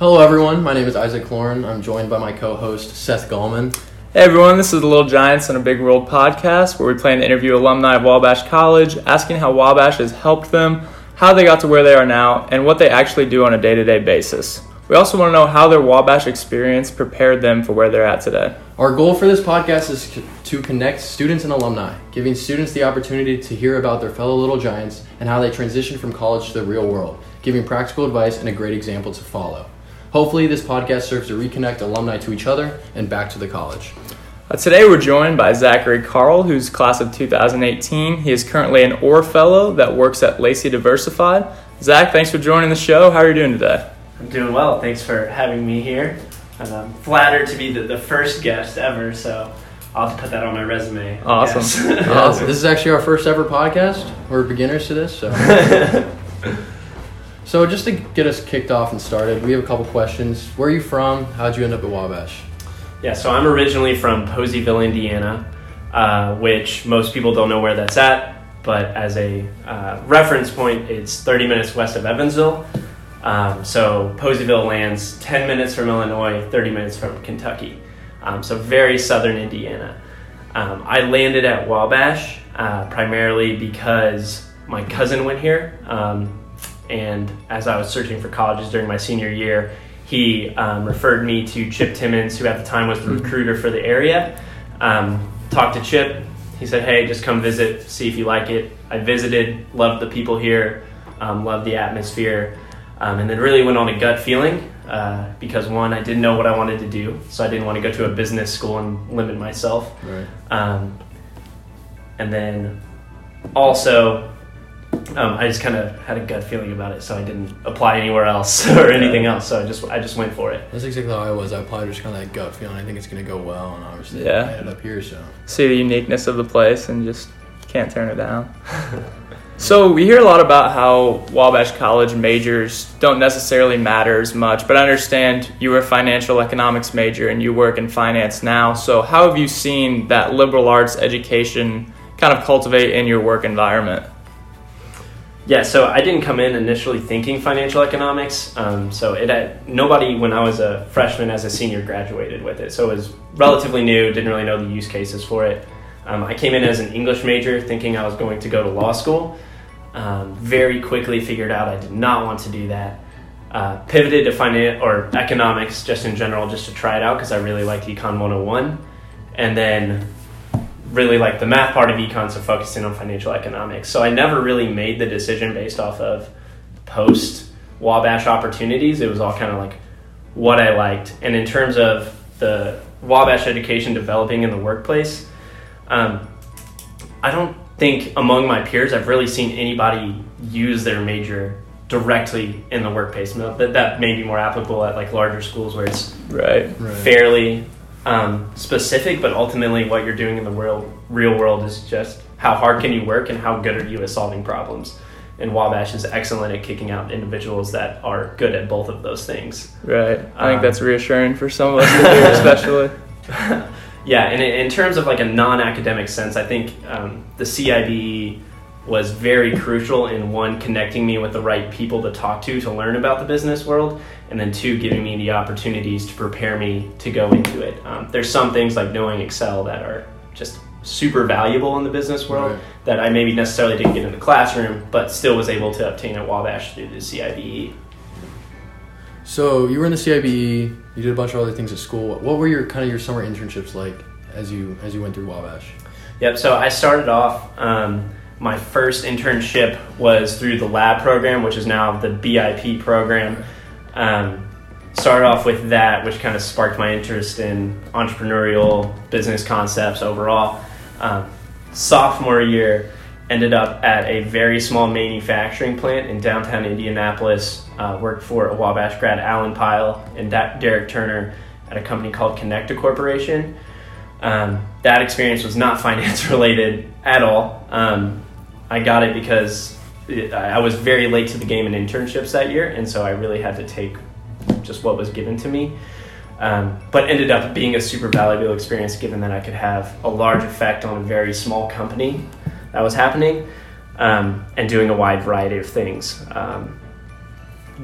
Hello, everyone. My name is Isaac Lauren. I'm joined by my co-host Seth Gallman. Hey everyone, this is the Little Giants on a Big World podcast where we plan to interview alumni of Wabash College, asking how Wabash has helped them, how they got to where they are now, and what they actually do on a day to day basis. We also want to know how their Wabash experience prepared them for where they're at today. Our goal for this podcast is to connect students and alumni, giving students the opportunity to hear about their fellow Little Giants and how they transition from college to the real world, giving practical advice and a great example to follow. Hopefully, this podcast serves to reconnect alumni to each other and back to the college. Uh, today we're joined by Zachary Carl, who's class of 2018. He is currently an Orr fellow that works at Lacy Diversified. Zach, thanks for joining the show. How are you doing today? I'm doing well. Thanks for having me here. And I'm flattered to be the, the first guest ever, so I'll have to put that on my resume. Awesome. Awesome. This is actually our first ever podcast. We're beginners to this, so. so just to get us kicked off and started, we have a couple questions. Where are you from? How'd you end up at Wabash? yeah, so I'm originally from Poseyville, Indiana, uh, which most people don't know where that's at, but as a uh, reference point, it's 30 minutes west of Evansville. Um, so Poseyville lands 10 minutes from Illinois, 30 minutes from Kentucky. Um, so very southern Indiana. Um, I landed at Wabash uh, primarily because my cousin went here. Um, and as I was searching for colleges during my senior year, he um, referred me to Chip Timmons, who at the time was the recruiter for the area. Um, talked to Chip. He said, "Hey, just come visit, see if you like it." I visited, loved the people here, um, loved the atmosphere, um, and then really went on a gut feeling uh, because one, I didn't know what I wanted to do, so I didn't want to go to a business school and limit myself. Right. Um, and then also, um, I just kind of had a gut feeling about it, so I didn't apply anywhere else or anything else. So I just I just went for it. That's exactly how I was. I applied just kind of that gut feeling. I think it's going to go well, and obviously Yeah. I ended up here, so. see the uniqueness of the place and just can't turn it down. so we hear a lot about how Wabash College majors don't necessarily matter as much, but I understand you were a financial economics major and you work in finance now. So how have you seen that liberal arts education kind of cultivate in your work environment? Yeah, so I didn't come in initially thinking financial economics. Um, so it had, nobody when I was a freshman as a senior graduated with it. So it was relatively new. Didn't really know the use cases for it. Um, I came in as an English major, thinking I was going to go to law school. Um, very quickly figured out I did not want to do that. Uh, pivoted to finance or economics just in general, just to try it out because I really liked Econ 101, and then really like the math part of econ, so focusing on financial economics. So I never really made the decision based off of post Wabash opportunities. It was all kind of like what I liked. And in terms of the Wabash education developing in the workplace, um, I don't think among my peers I've really seen anybody use their major directly in the workplace. Now, That that may be more applicable at like larger schools where it's Right. Right. fairly um, specific, but ultimately what you're doing in the real real world is just how hard can you work and how good are you at solving problems. And Wabash is excellent at kicking out individuals that are good at both of those things. Right. I think Um, that's reassuring for some of us to hear, especially. yeah, and in, in terms of like a non-academic sense, I think um, the CIBE was very crucial in one connecting me with the right people to talk to to learn about the business world, and then two giving me the opportunities to prepare me to go into it. Um, there's some things like knowing Excel that are just super valuable in the business world Right. that I maybe necessarily didn't get in the classroom, but still was able to obtain at Wabash through the. CIBE. So you were in the CIBE. You did a bunch of other things at school. What were your kind of your summer internships like as you as you went through Wabash? Yep. So I started off. Um, my first internship was through the lab program, which is now the BIP program. Um, started off with that, which kind of sparked my interest in entrepreneurial business concepts overall. Um, sophomore year, ended up at a very small manufacturing plant in downtown Indianapolis. Uh, worked for a Wabash grad, Alan Pyle, and Da- Derek Turner at a company called Connecta Corporation. Um, that experience was not finance related at all. Um, I got it because it, I was very late to the game in internships that year, and so I really had to take just what was given to me. Um, but ended up being a super valuable experience given that I could have a large effect on a very small company that was happening um, and doing a wide variety of things. Um,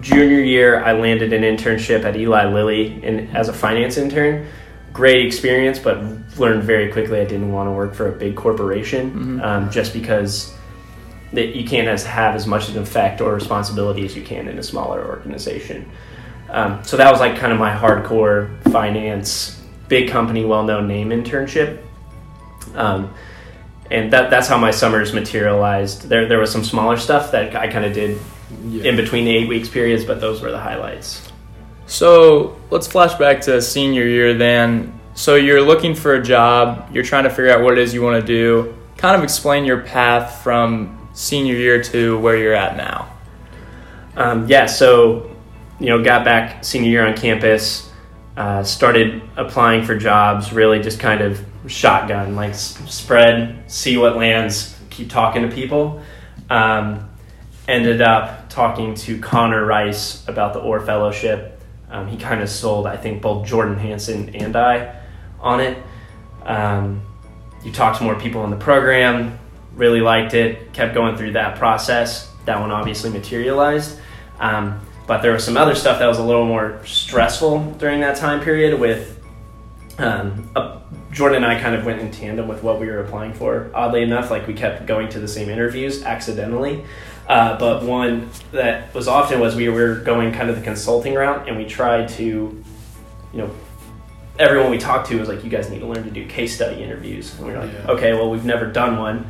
junior year, I landed an internship at Eli Lilly in, as a finance intern. Great experience, but learned very quickly I didn't want to work for a big corporation Mhm. um, just because that you can't as, have as much of an effect or responsibility as you can in a smaller organization. Um, so that was like kind of my hardcore finance, big company, well known name internship. Um, and that, that's how my summers materialized. There, there was some smaller stuff that I kind of did Yeah. in between the eight weeks periods, but those were the highlights. So let's flash back to senior year then. So you're looking for a job, you're trying to figure out what it is you want to do. Kind of explain your path from senior year to where you're at now. Um, yeah, so you know, got back senior year on campus, uh, started applying for jobs. Really, just kind of shotgun, like s- spread, see what lands, keep talking to people. Um, ended up talking to Connor Rice about the Orr Fellowship. Um, he kind of sold, I think, both Jordan Hansen and I on it. Um, you talk to more people in the program, really liked it, kept going through that process. That one obviously materialized. Um, but there was some other stuff that was a little more stressful during that time period with um, uh, Jordan and I kind of went in tandem with what we were applying for. Oddly enough, like we kept going to the same interviews accidentally. Uh, but one that was often was we were going kind of the consulting route and we tried to, you know, everyone we talked to was like, you guys need to learn to do case study interviews. And we were like, Yeah. okay, well, we've never done one.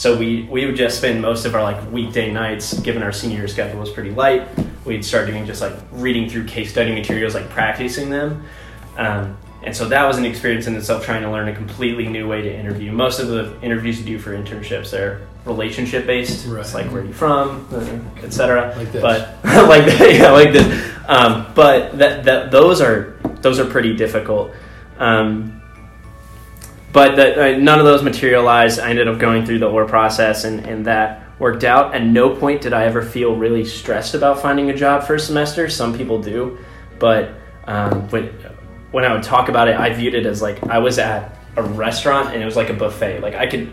So we, we would just spend most of our like weekday nights, given our senior year schedule was pretty light, we'd start doing just like reading through case study materials, like practicing them. Um, and so that was an experience in itself trying to learn a completely new way to interview. Most of the interviews you do for internships, they're relationship based. Right. It's like where are you from, etc. Like this. But like yeah, like this. Um, but that, that those are those are pretty difficult. Um, but that, uh, none of those materialized. I ended up going through the Orr process, and, and that worked out. At no point did I ever feel really stressed about finding a job first semester. Some people do, but um, when when I would talk about it, I viewed it as like I was at a restaurant and it was like a buffet. Like I could,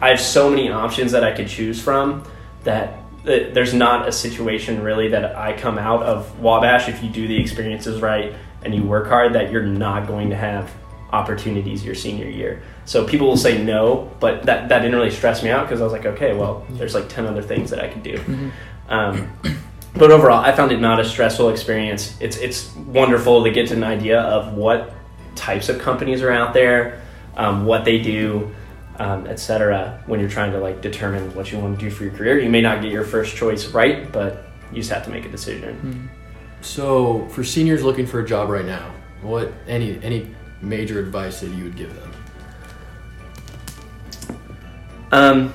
I have so many options that I could choose from that There's not a situation really that I come out of Wabash if you do the experiences right and you work hard that you're not going to have opportunities your senior year. So people will say no, but that, that didn't really stress me out because I was like, okay, well, there's like 10 other things that I could do. Um, but overall, I found it not a stressful experience. It's, it's wonderful to get an idea of what types of companies are out there, um, what they do, um, etc. When you're trying to like determine what you want to do for your career, you may not get your first choice right, but you just have to make a decision. So, for seniors looking for a job right now, what any any major advice that you would give them? Um,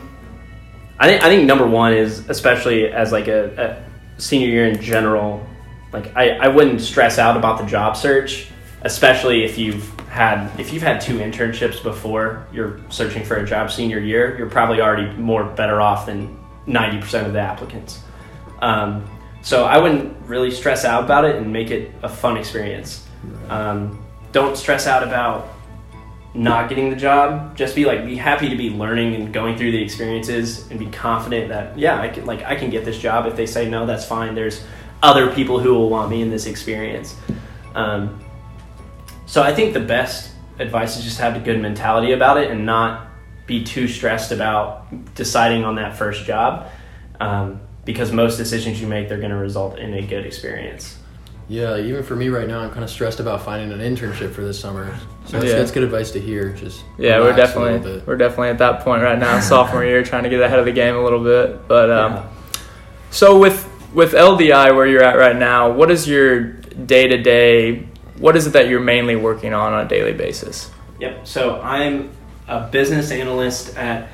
I think I think number one is especially as like a, a senior year in general. Like I, I wouldn't stress out about the job search, especially if you've had if you've had two internships before you're searching for a job senior year. You're probably already more better off than ninety percent of the applicants. Um, so I wouldn't really stress out about it and make it a fun experience. Um, don't stress out about not getting the job. Just be like be happy to be learning and going through the experiences and be confident that yeah i can like i can get this job. If they say no that's fine. There's other people who will want me in this experience. Um, so i think the best advice is just have a good mentality about it and not be too stressed about deciding on that first job um, because most decisions you make they're going to result in a good experience Yeah, even for me right now, I'm kind of stressed about finding an internship for this summer. So that's, Yeah. that's good advice to hear. Just Yeah, we're relax a little definitely we're definitely at that point right now, sophomore year, trying to get ahead of the game a little bit. But um, Yeah. so with with LDI, where you're at right now, what is your day to day? What is it that you're mainly working on on a daily basis? Yep. So I'm a business analyst at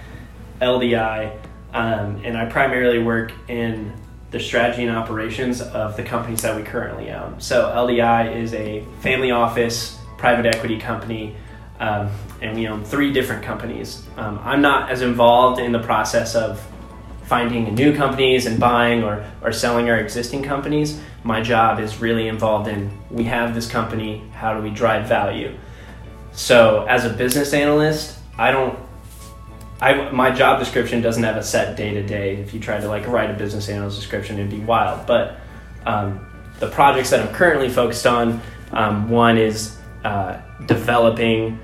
LDI, um, and I primarily work in the strategy and operations of the companies that we currently own. So LDI is a family office private equity company, um, and we own three different companies. Um, I'm not as involved in the process of finding new companies and buying or, or selling our existing companies. My job is really involved in we have this company, how do we drive value? So as a business analyst, I don't I my job description doesn't have a set day to day. If you try to like write a business analyst description, it'd be wild. But um, the projects that I'm currently focused on, um, one is uh, developing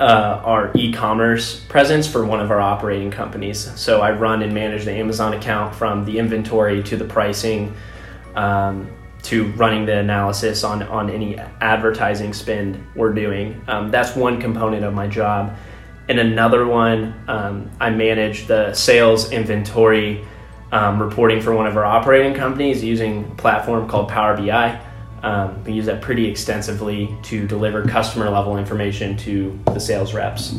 uh, our e-commerce presence for one of our operating companies. So I run and manage the Amazon account from the inventory to the pricing um, to running the analysis on on any advertising spend we're doing. Um, that's one component of my job. And another one, um, I manage the sales inventory um, reporting for one of our operating companies using a platform called Power BI. Um, we use that pretty extensively to deliver customer level information to the sales reps.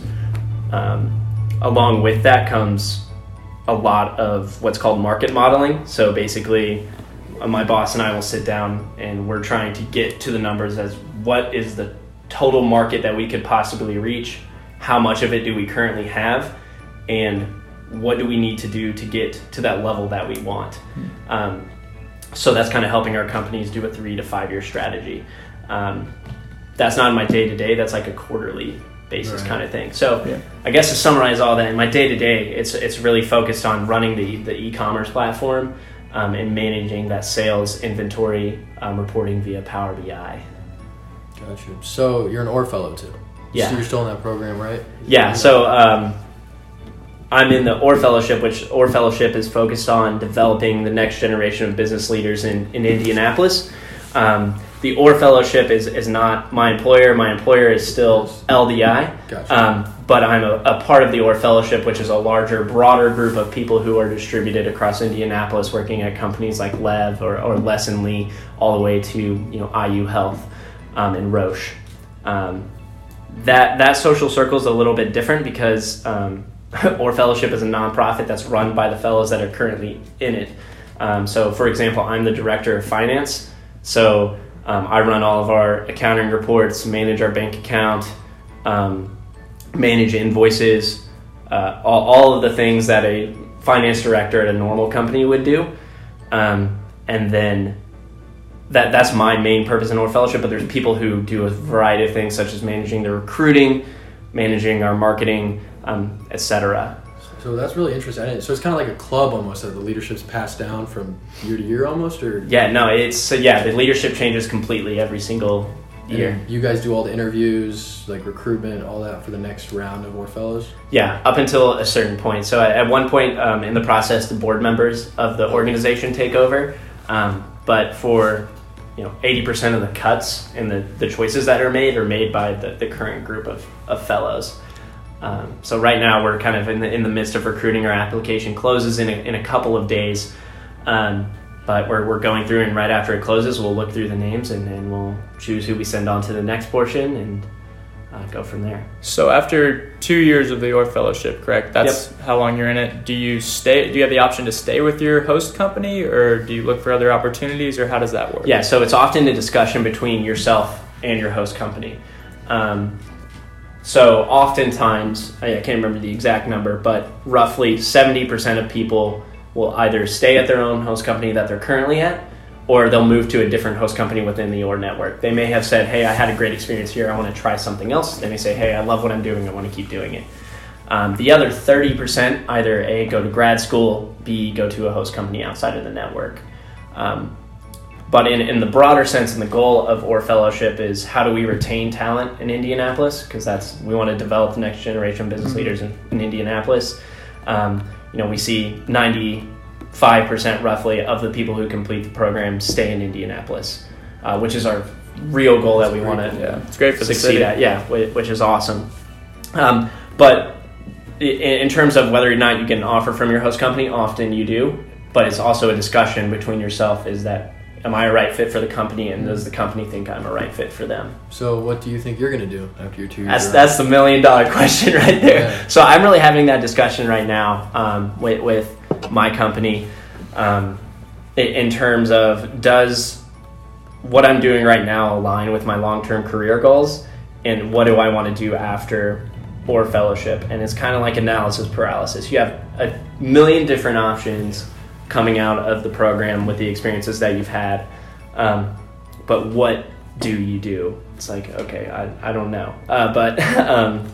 Um, along with that comes a lot of what's called market modeling. So basically, uh, my boss and I will sit down and we're trying to get to the numbers as what is the total market that we could possibly reach, how much of it do we currently have, and what do we need to do to get to that level that we want. Um, so that's kind of helping our companies do a three to five year strategy. Um, that's not my day to day. That's like a quarterly basis Right. kind of thing. So Yeah. I guess to summarize all that, in my day to day, it's it's really focused on running the the e-commerce platform um, and managing that sales inventory um, reporting via Power BI. Gotcha. So you're an Orr fellow too. Yeah. So you're still in that program, right? Yeah, so um, I'm in the Orr Fellowship, which Orr Fellowship is focused on developing the next generation of business leaders in, in Indianapolis. Um, the Orr Fellowship is, is not my employer. My employer is still LDI. Gotcha. Um, but I'm a, a part of the Orr Fellowship, which is a larger, broader group of people who are distributed across Indianapolis, working at companies like Lev or, or Lessonly, all the way to you know IU Health um, and Roche. Um, that that social circle is a little bit different because um, Orr fellowship is a nonprofit that's run by the fellows that are currently in it. Um, so for example i'm the director of finance. So um, i run all of our accounting reports manage our bank account um, manage invoices uh, all, all of the things that a finance director at a normal company would do. Um, and then that that's my main purpose in Orr Fellowship, but there's people who do a variety of things such as managing the recruiting, managing our marketing, um, etc. So that's really interesting. So it's kind of like a club almost that the leadership's passed down from year to year almost, or Yeah, no, it's so yeah, the leadership changes completely every single year. You guys do all the interviews, like recruitment, all that for the next round of Orr fellows. Yeah, up until a certain point. So at at one point um, in the process, the board members of the organization take over, um, but for you know, 80% of the cuts and the, the choices that are made are made by the, the current group of, of fellows. Um, so right now we're kind of in the, in the midst of recruiting. Our application closes in a, in a couple of days. Um, but we're, we're going through and right after it closes, we'll look through the names and then we'll choose who we send on to the next portion and uh, go from there. So after two years of the Orr Fellowship, correct? That's how long you're in it. Do you stay? Do you have the option to stay with your host company, or do you look for other opportunities, or how does that work? Yeah, so it's often a discussion between yourself and your host company. Um, so oftentimes, I I can't remember the exact number, but roughly 70% of people will either stay at their own host company that they're currently at, or they'll move to a different host company within the Orr network. They may have said, hey, I had a great experience here, I want to try something else. They may say, hey, I love what I'm doing, I want to keep doing it. Um, the other 30% either A, go to grad school, B, go to a host company outside of the network. Um, but in, in the broader sense, and the goal of Orr Fellowship is how do we retain talent in Indianapolis? Because that's we want to develop the next generation of business leaders in, in Indianapolis. Um, you know, we see 95% roughly of the people who complete the program stay in Indianapolis, uh, which is our real goal that we want to Yeah, it's great for the succeed city. at. Yeah, which is awesome. Um, but in terms of whether or not you get an offer from your host company, often you do. But it's also a discussion between yourself: is that am I a right fit for the company, and does the company think I'm a right fit for them? So what do you think you're gonna do after your two years? That's are that's the million dollar question right there. Yeah. So I'm really having that discussion right now um, with with my company um, in, terms of does what I'm doing right now align with my long term career goals, and what do I want to do after Orr fellowship? And it's kind of like analysis paralysis. You have a million different options coming out of the program with the experiences that you've had, um, but what do you do? It's like okay, I, I don't know, uh, but um,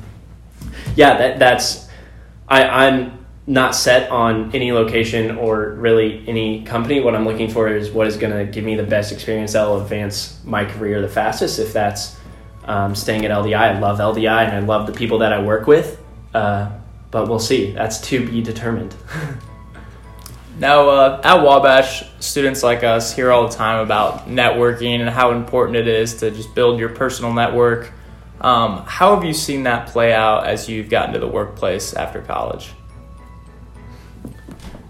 yeah, that that's I, I'm not set on any location or really any company. What I'm looking for is what is going to give me the best experience that will advance my career the fastest. If that's um, staying at LDI, I love LDI and I love the people that I work with. Uh, but we'll see. That's to be determined. Now, uh, at Wabash, students like us hear all the time about networking and how important it is to just build your personal network. Um, how have you seen that play out as you've gotten to the workplace after college?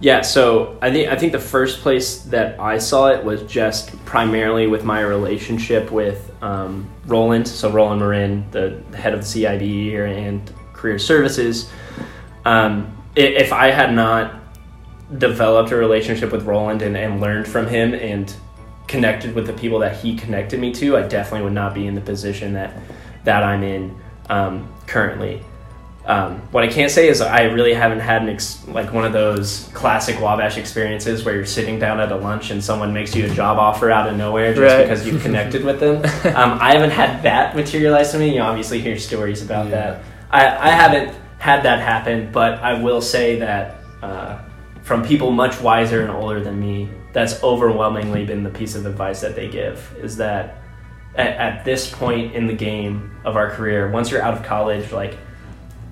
Yeah, so I think I think the first place that I saw it was just primarily with my relationship with um, Roland. So Roland Morin, the head of the CIB here and Career Services. Um, if I had not developed a relationship with Roland and, and learned from him and connected with the people that he connected me to, I definitely would not be in the position that that I'm in um, currently. Um, what I can't say is I really haven't had an ex- like one of those classic Wabash experiences where you're sitting down at a lunch and someone makes you a job offer out of nowhere just Right. because you've connected with them. Um, I haven't had that materialize to me. You obviously hear stories about Yeah. that. I, I haven't had that happen, but I will say that uh, from people much wiser and older than me, that's overwhelmingly been the piece of advice that they give is that at, at this point in the game of our career, once you're out of college, like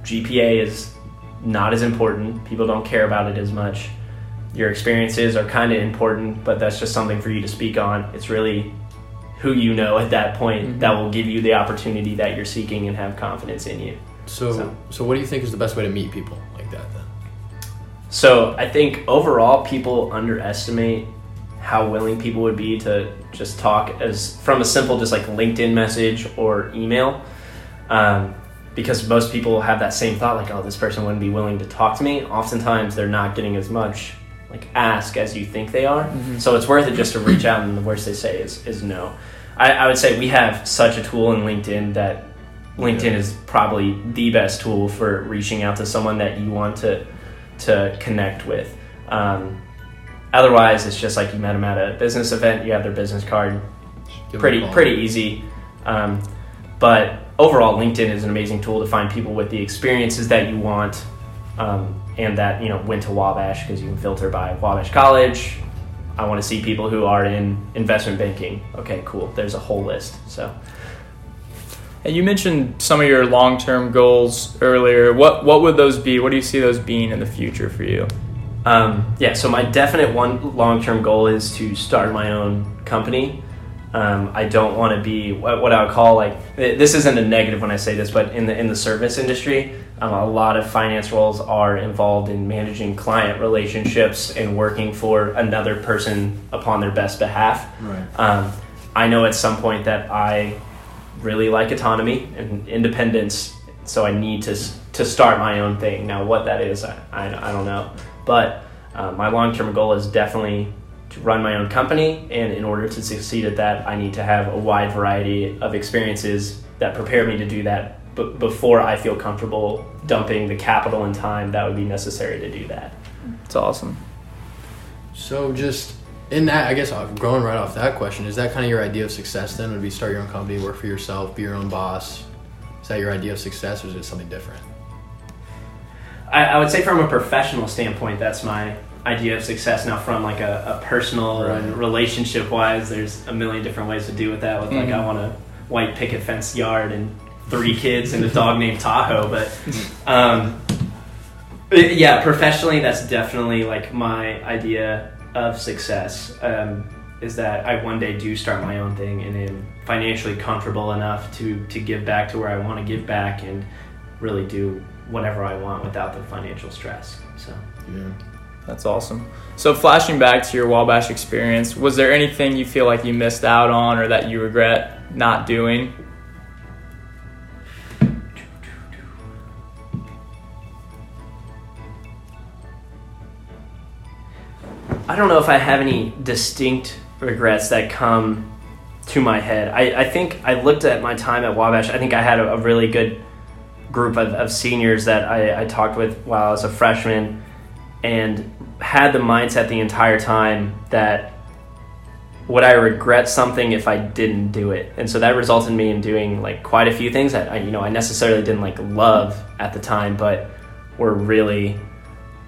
GPA is not as important. People don't care about it as much. Your experiences are kind of important, but that's just something for you to speak on. It's really who you know at that point Mhm. that will give you the opportunity that you're seeking and have confidence in you. So, So- so what do you think is the best way to meet people like that then? So I think overall, people underestimate how willing people would be to just talk as from a simple, just like LinkedIn message or email. Um, because most people have that same thought, like, oh, this person wouldn't be willing to talk to me. Oftentimes, they're not getting as much like ask as you think they are. So it's worth it just to reach out, and the worst they say is is no. I, I would say we have such a tool in LinkedIn that LinkedIn Yeah. is probably the best tool for reaching out to someone that you want to to connect with. Um, otherwise, it's just like you met them at a business event, you have their business card, pretty pretty easy. Um, but overall, LinkedIn is an amazing tool to find people with the experiences that you want, um, and that you know went to Wabash because you can filter by Wabash College. I want to see people who are in investment banking. Okay, cool. There's a whole list. So And you mentioned some of your long-term goals earlier. What what would those be? What do you see those being in the future for you? Um, yeah, so my definite one long term goal is to start my own company. Um, I don't want to be what, what I would call like this isn't a negative when I say this, but in the in the service industry, um, a lot of finance roles are involved in managing client relationships and working for another person upon their best behalf. Right. Um, I know at some point that I really like autonomy and independence, so I need to to start my own thing. Now, what that is, I, I, I don't know, but uh, my long term goal is definitely to run my own company, and in order to succeed at that, I need to have a wide variety of experiences that prepare me to do that. b- before I feel comfortable dumping the capital and time that would be necessary to do that. It's awesome. So just in that, I guess uh, going right off that question, is that kind of your idea of success then? Would be start your own company, work for yourself, be your own boss? Is that your idea of success or is it something different? I, I would say from a professional standpoint, that's my idea of success. Now, from like a, a personal and relationship wise, there's a million different ways to do with that. With like, Mhm. I want a white picket fence yard and three kids and a dog named Tahoe. But um, but yeah, professionally, that's definitely like my idea of success. Um, is that I one day do start my own thing and am financially comfortable enough to to give back to where I want to give back and really do whatever I want without the financial stress. So Yeah. That's awesome. So, flashing back to your Wabash experience, was there anything you feel like you missed out on or that you regret not doing? I don't know if I have any distinct regrets that come to my head. I, I think I looked at my time at Wabash. I think I had a, a really good group of, of seniors that I, I talked with while I was a freshman and had the mindset the entire time that would I regret something if I didn't do it? And so that resulted in me in doing like quite a few things that I, you know, I necessarily didn't like love at the time, but were really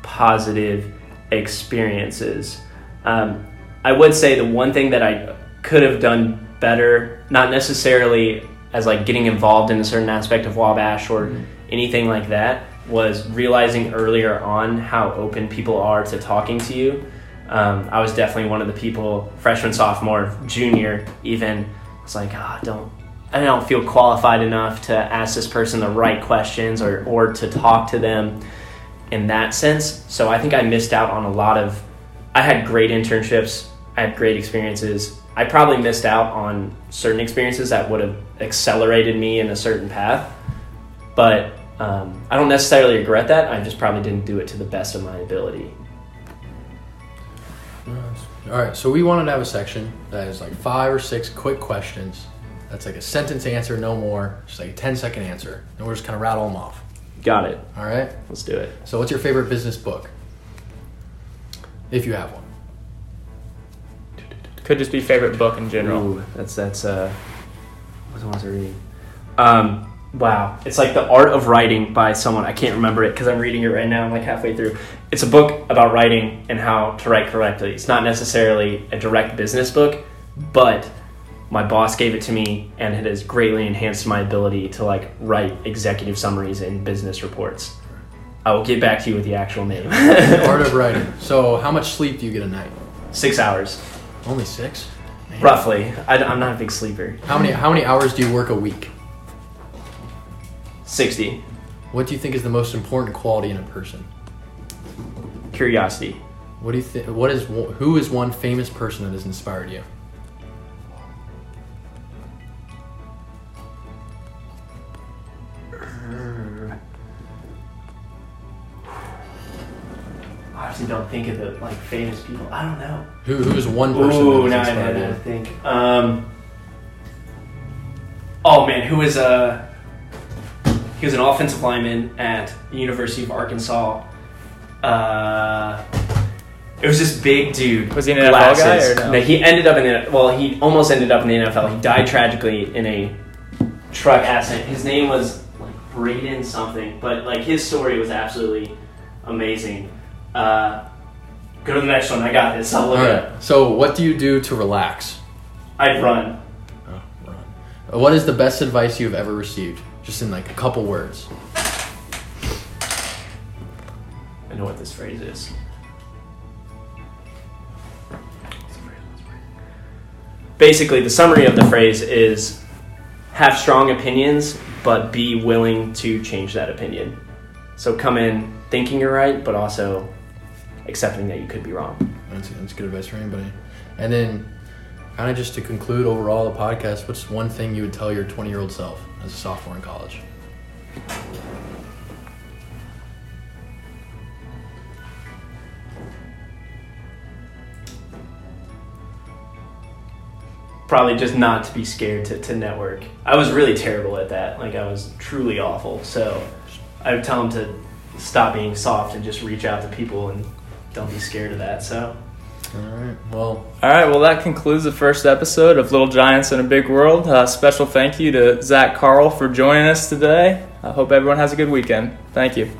positive experiences. Um, I would say the one thing that I could have done better, not necessarily as like getting involved in a certain aspect of Wabash or anything like that, was realizing earlier on how open people are to talking to you. Um, I was definitely one of the people, freshman, sophomore, junior, even. I was like, ah, don't I don't feel qualified enough to ask this person the right questions or, or to talk to them in that sense. So I think I missed out on a lot of. I had great internships, I had great experiences. I probably missed out on certain experiences that would have accelerated me in a certain path. But um, I don't necessarily regret that. I just probably didn't do it to the best of my ability. All right, so we wanted to have a section that is like five or six quick questions. That's like a sentence answer, no more. Just like a 10 second answer. And we're just kind of rattle them off. Got it. All right? Let's do it. So, what's your favorite business book? If you have one. Could just be favorite book in general. Ooh, that's that's uh, what the ones I reading? Um, wow, it's like the art of writing by someone I can't remember it because I'm reading it right now. I'm like halfway through. It's a book about writing and how to write correctly. It's not necessarily a direct business book, but my boss gave it to me and it has greatly enhanced my ability to like write executive summaries and business reports. I will get back to you with the actual name. The art of writing. So, how much sleep do you get a night? Six hours, Only six? Man. roughly. I, am not a big sleeper. How many, how many hours do you work a week? Sixty. What do you think is the most important quality in a person? Curiosity. What do you think? What is who is one famous person that has inspired you? I honestly don't think of the like famous people. I don't know. Who who is one person Ooh, that now I to you? think. Um. Oh man, who is uh He was an offensive lineman at the University of Arkansas. Uh. It was this big dude. Was he an NFL guy or no? he ended up in the well. He almost ended up in the NFL. He died tragically in a truck accident. His name was like Braden something, but like his story was absolutely amazing. Uh, go to the next one. I got this. I'll look All it So, what do you do to relax? I'd run. Oh, run. What is the best advice you've ever received? Just in like a couple words. I know what this phrase is. Basically, the summary of the phrase is have strong opinions, but be willing to change that opinion. So come in thinking you're right, but also accepting that you could be wrong. That's, that's good advice for anybody. And then, kind of just to conclude overall the podcast, what's one thing you would tell your 20 year old self as a sophomore in college? Probably just not to be scared to, to network. I was really terrible at that. Like, I was truly awful. So I would tell them to stop being soft and just reach out to people and don't be scared of that. So. All right. Well, All right, well, that concludes the first episode of Little Giants in a Big World. Uh, special thank you to Zach Carl for joining us today. I hope everyone has a good weekend. Thank you.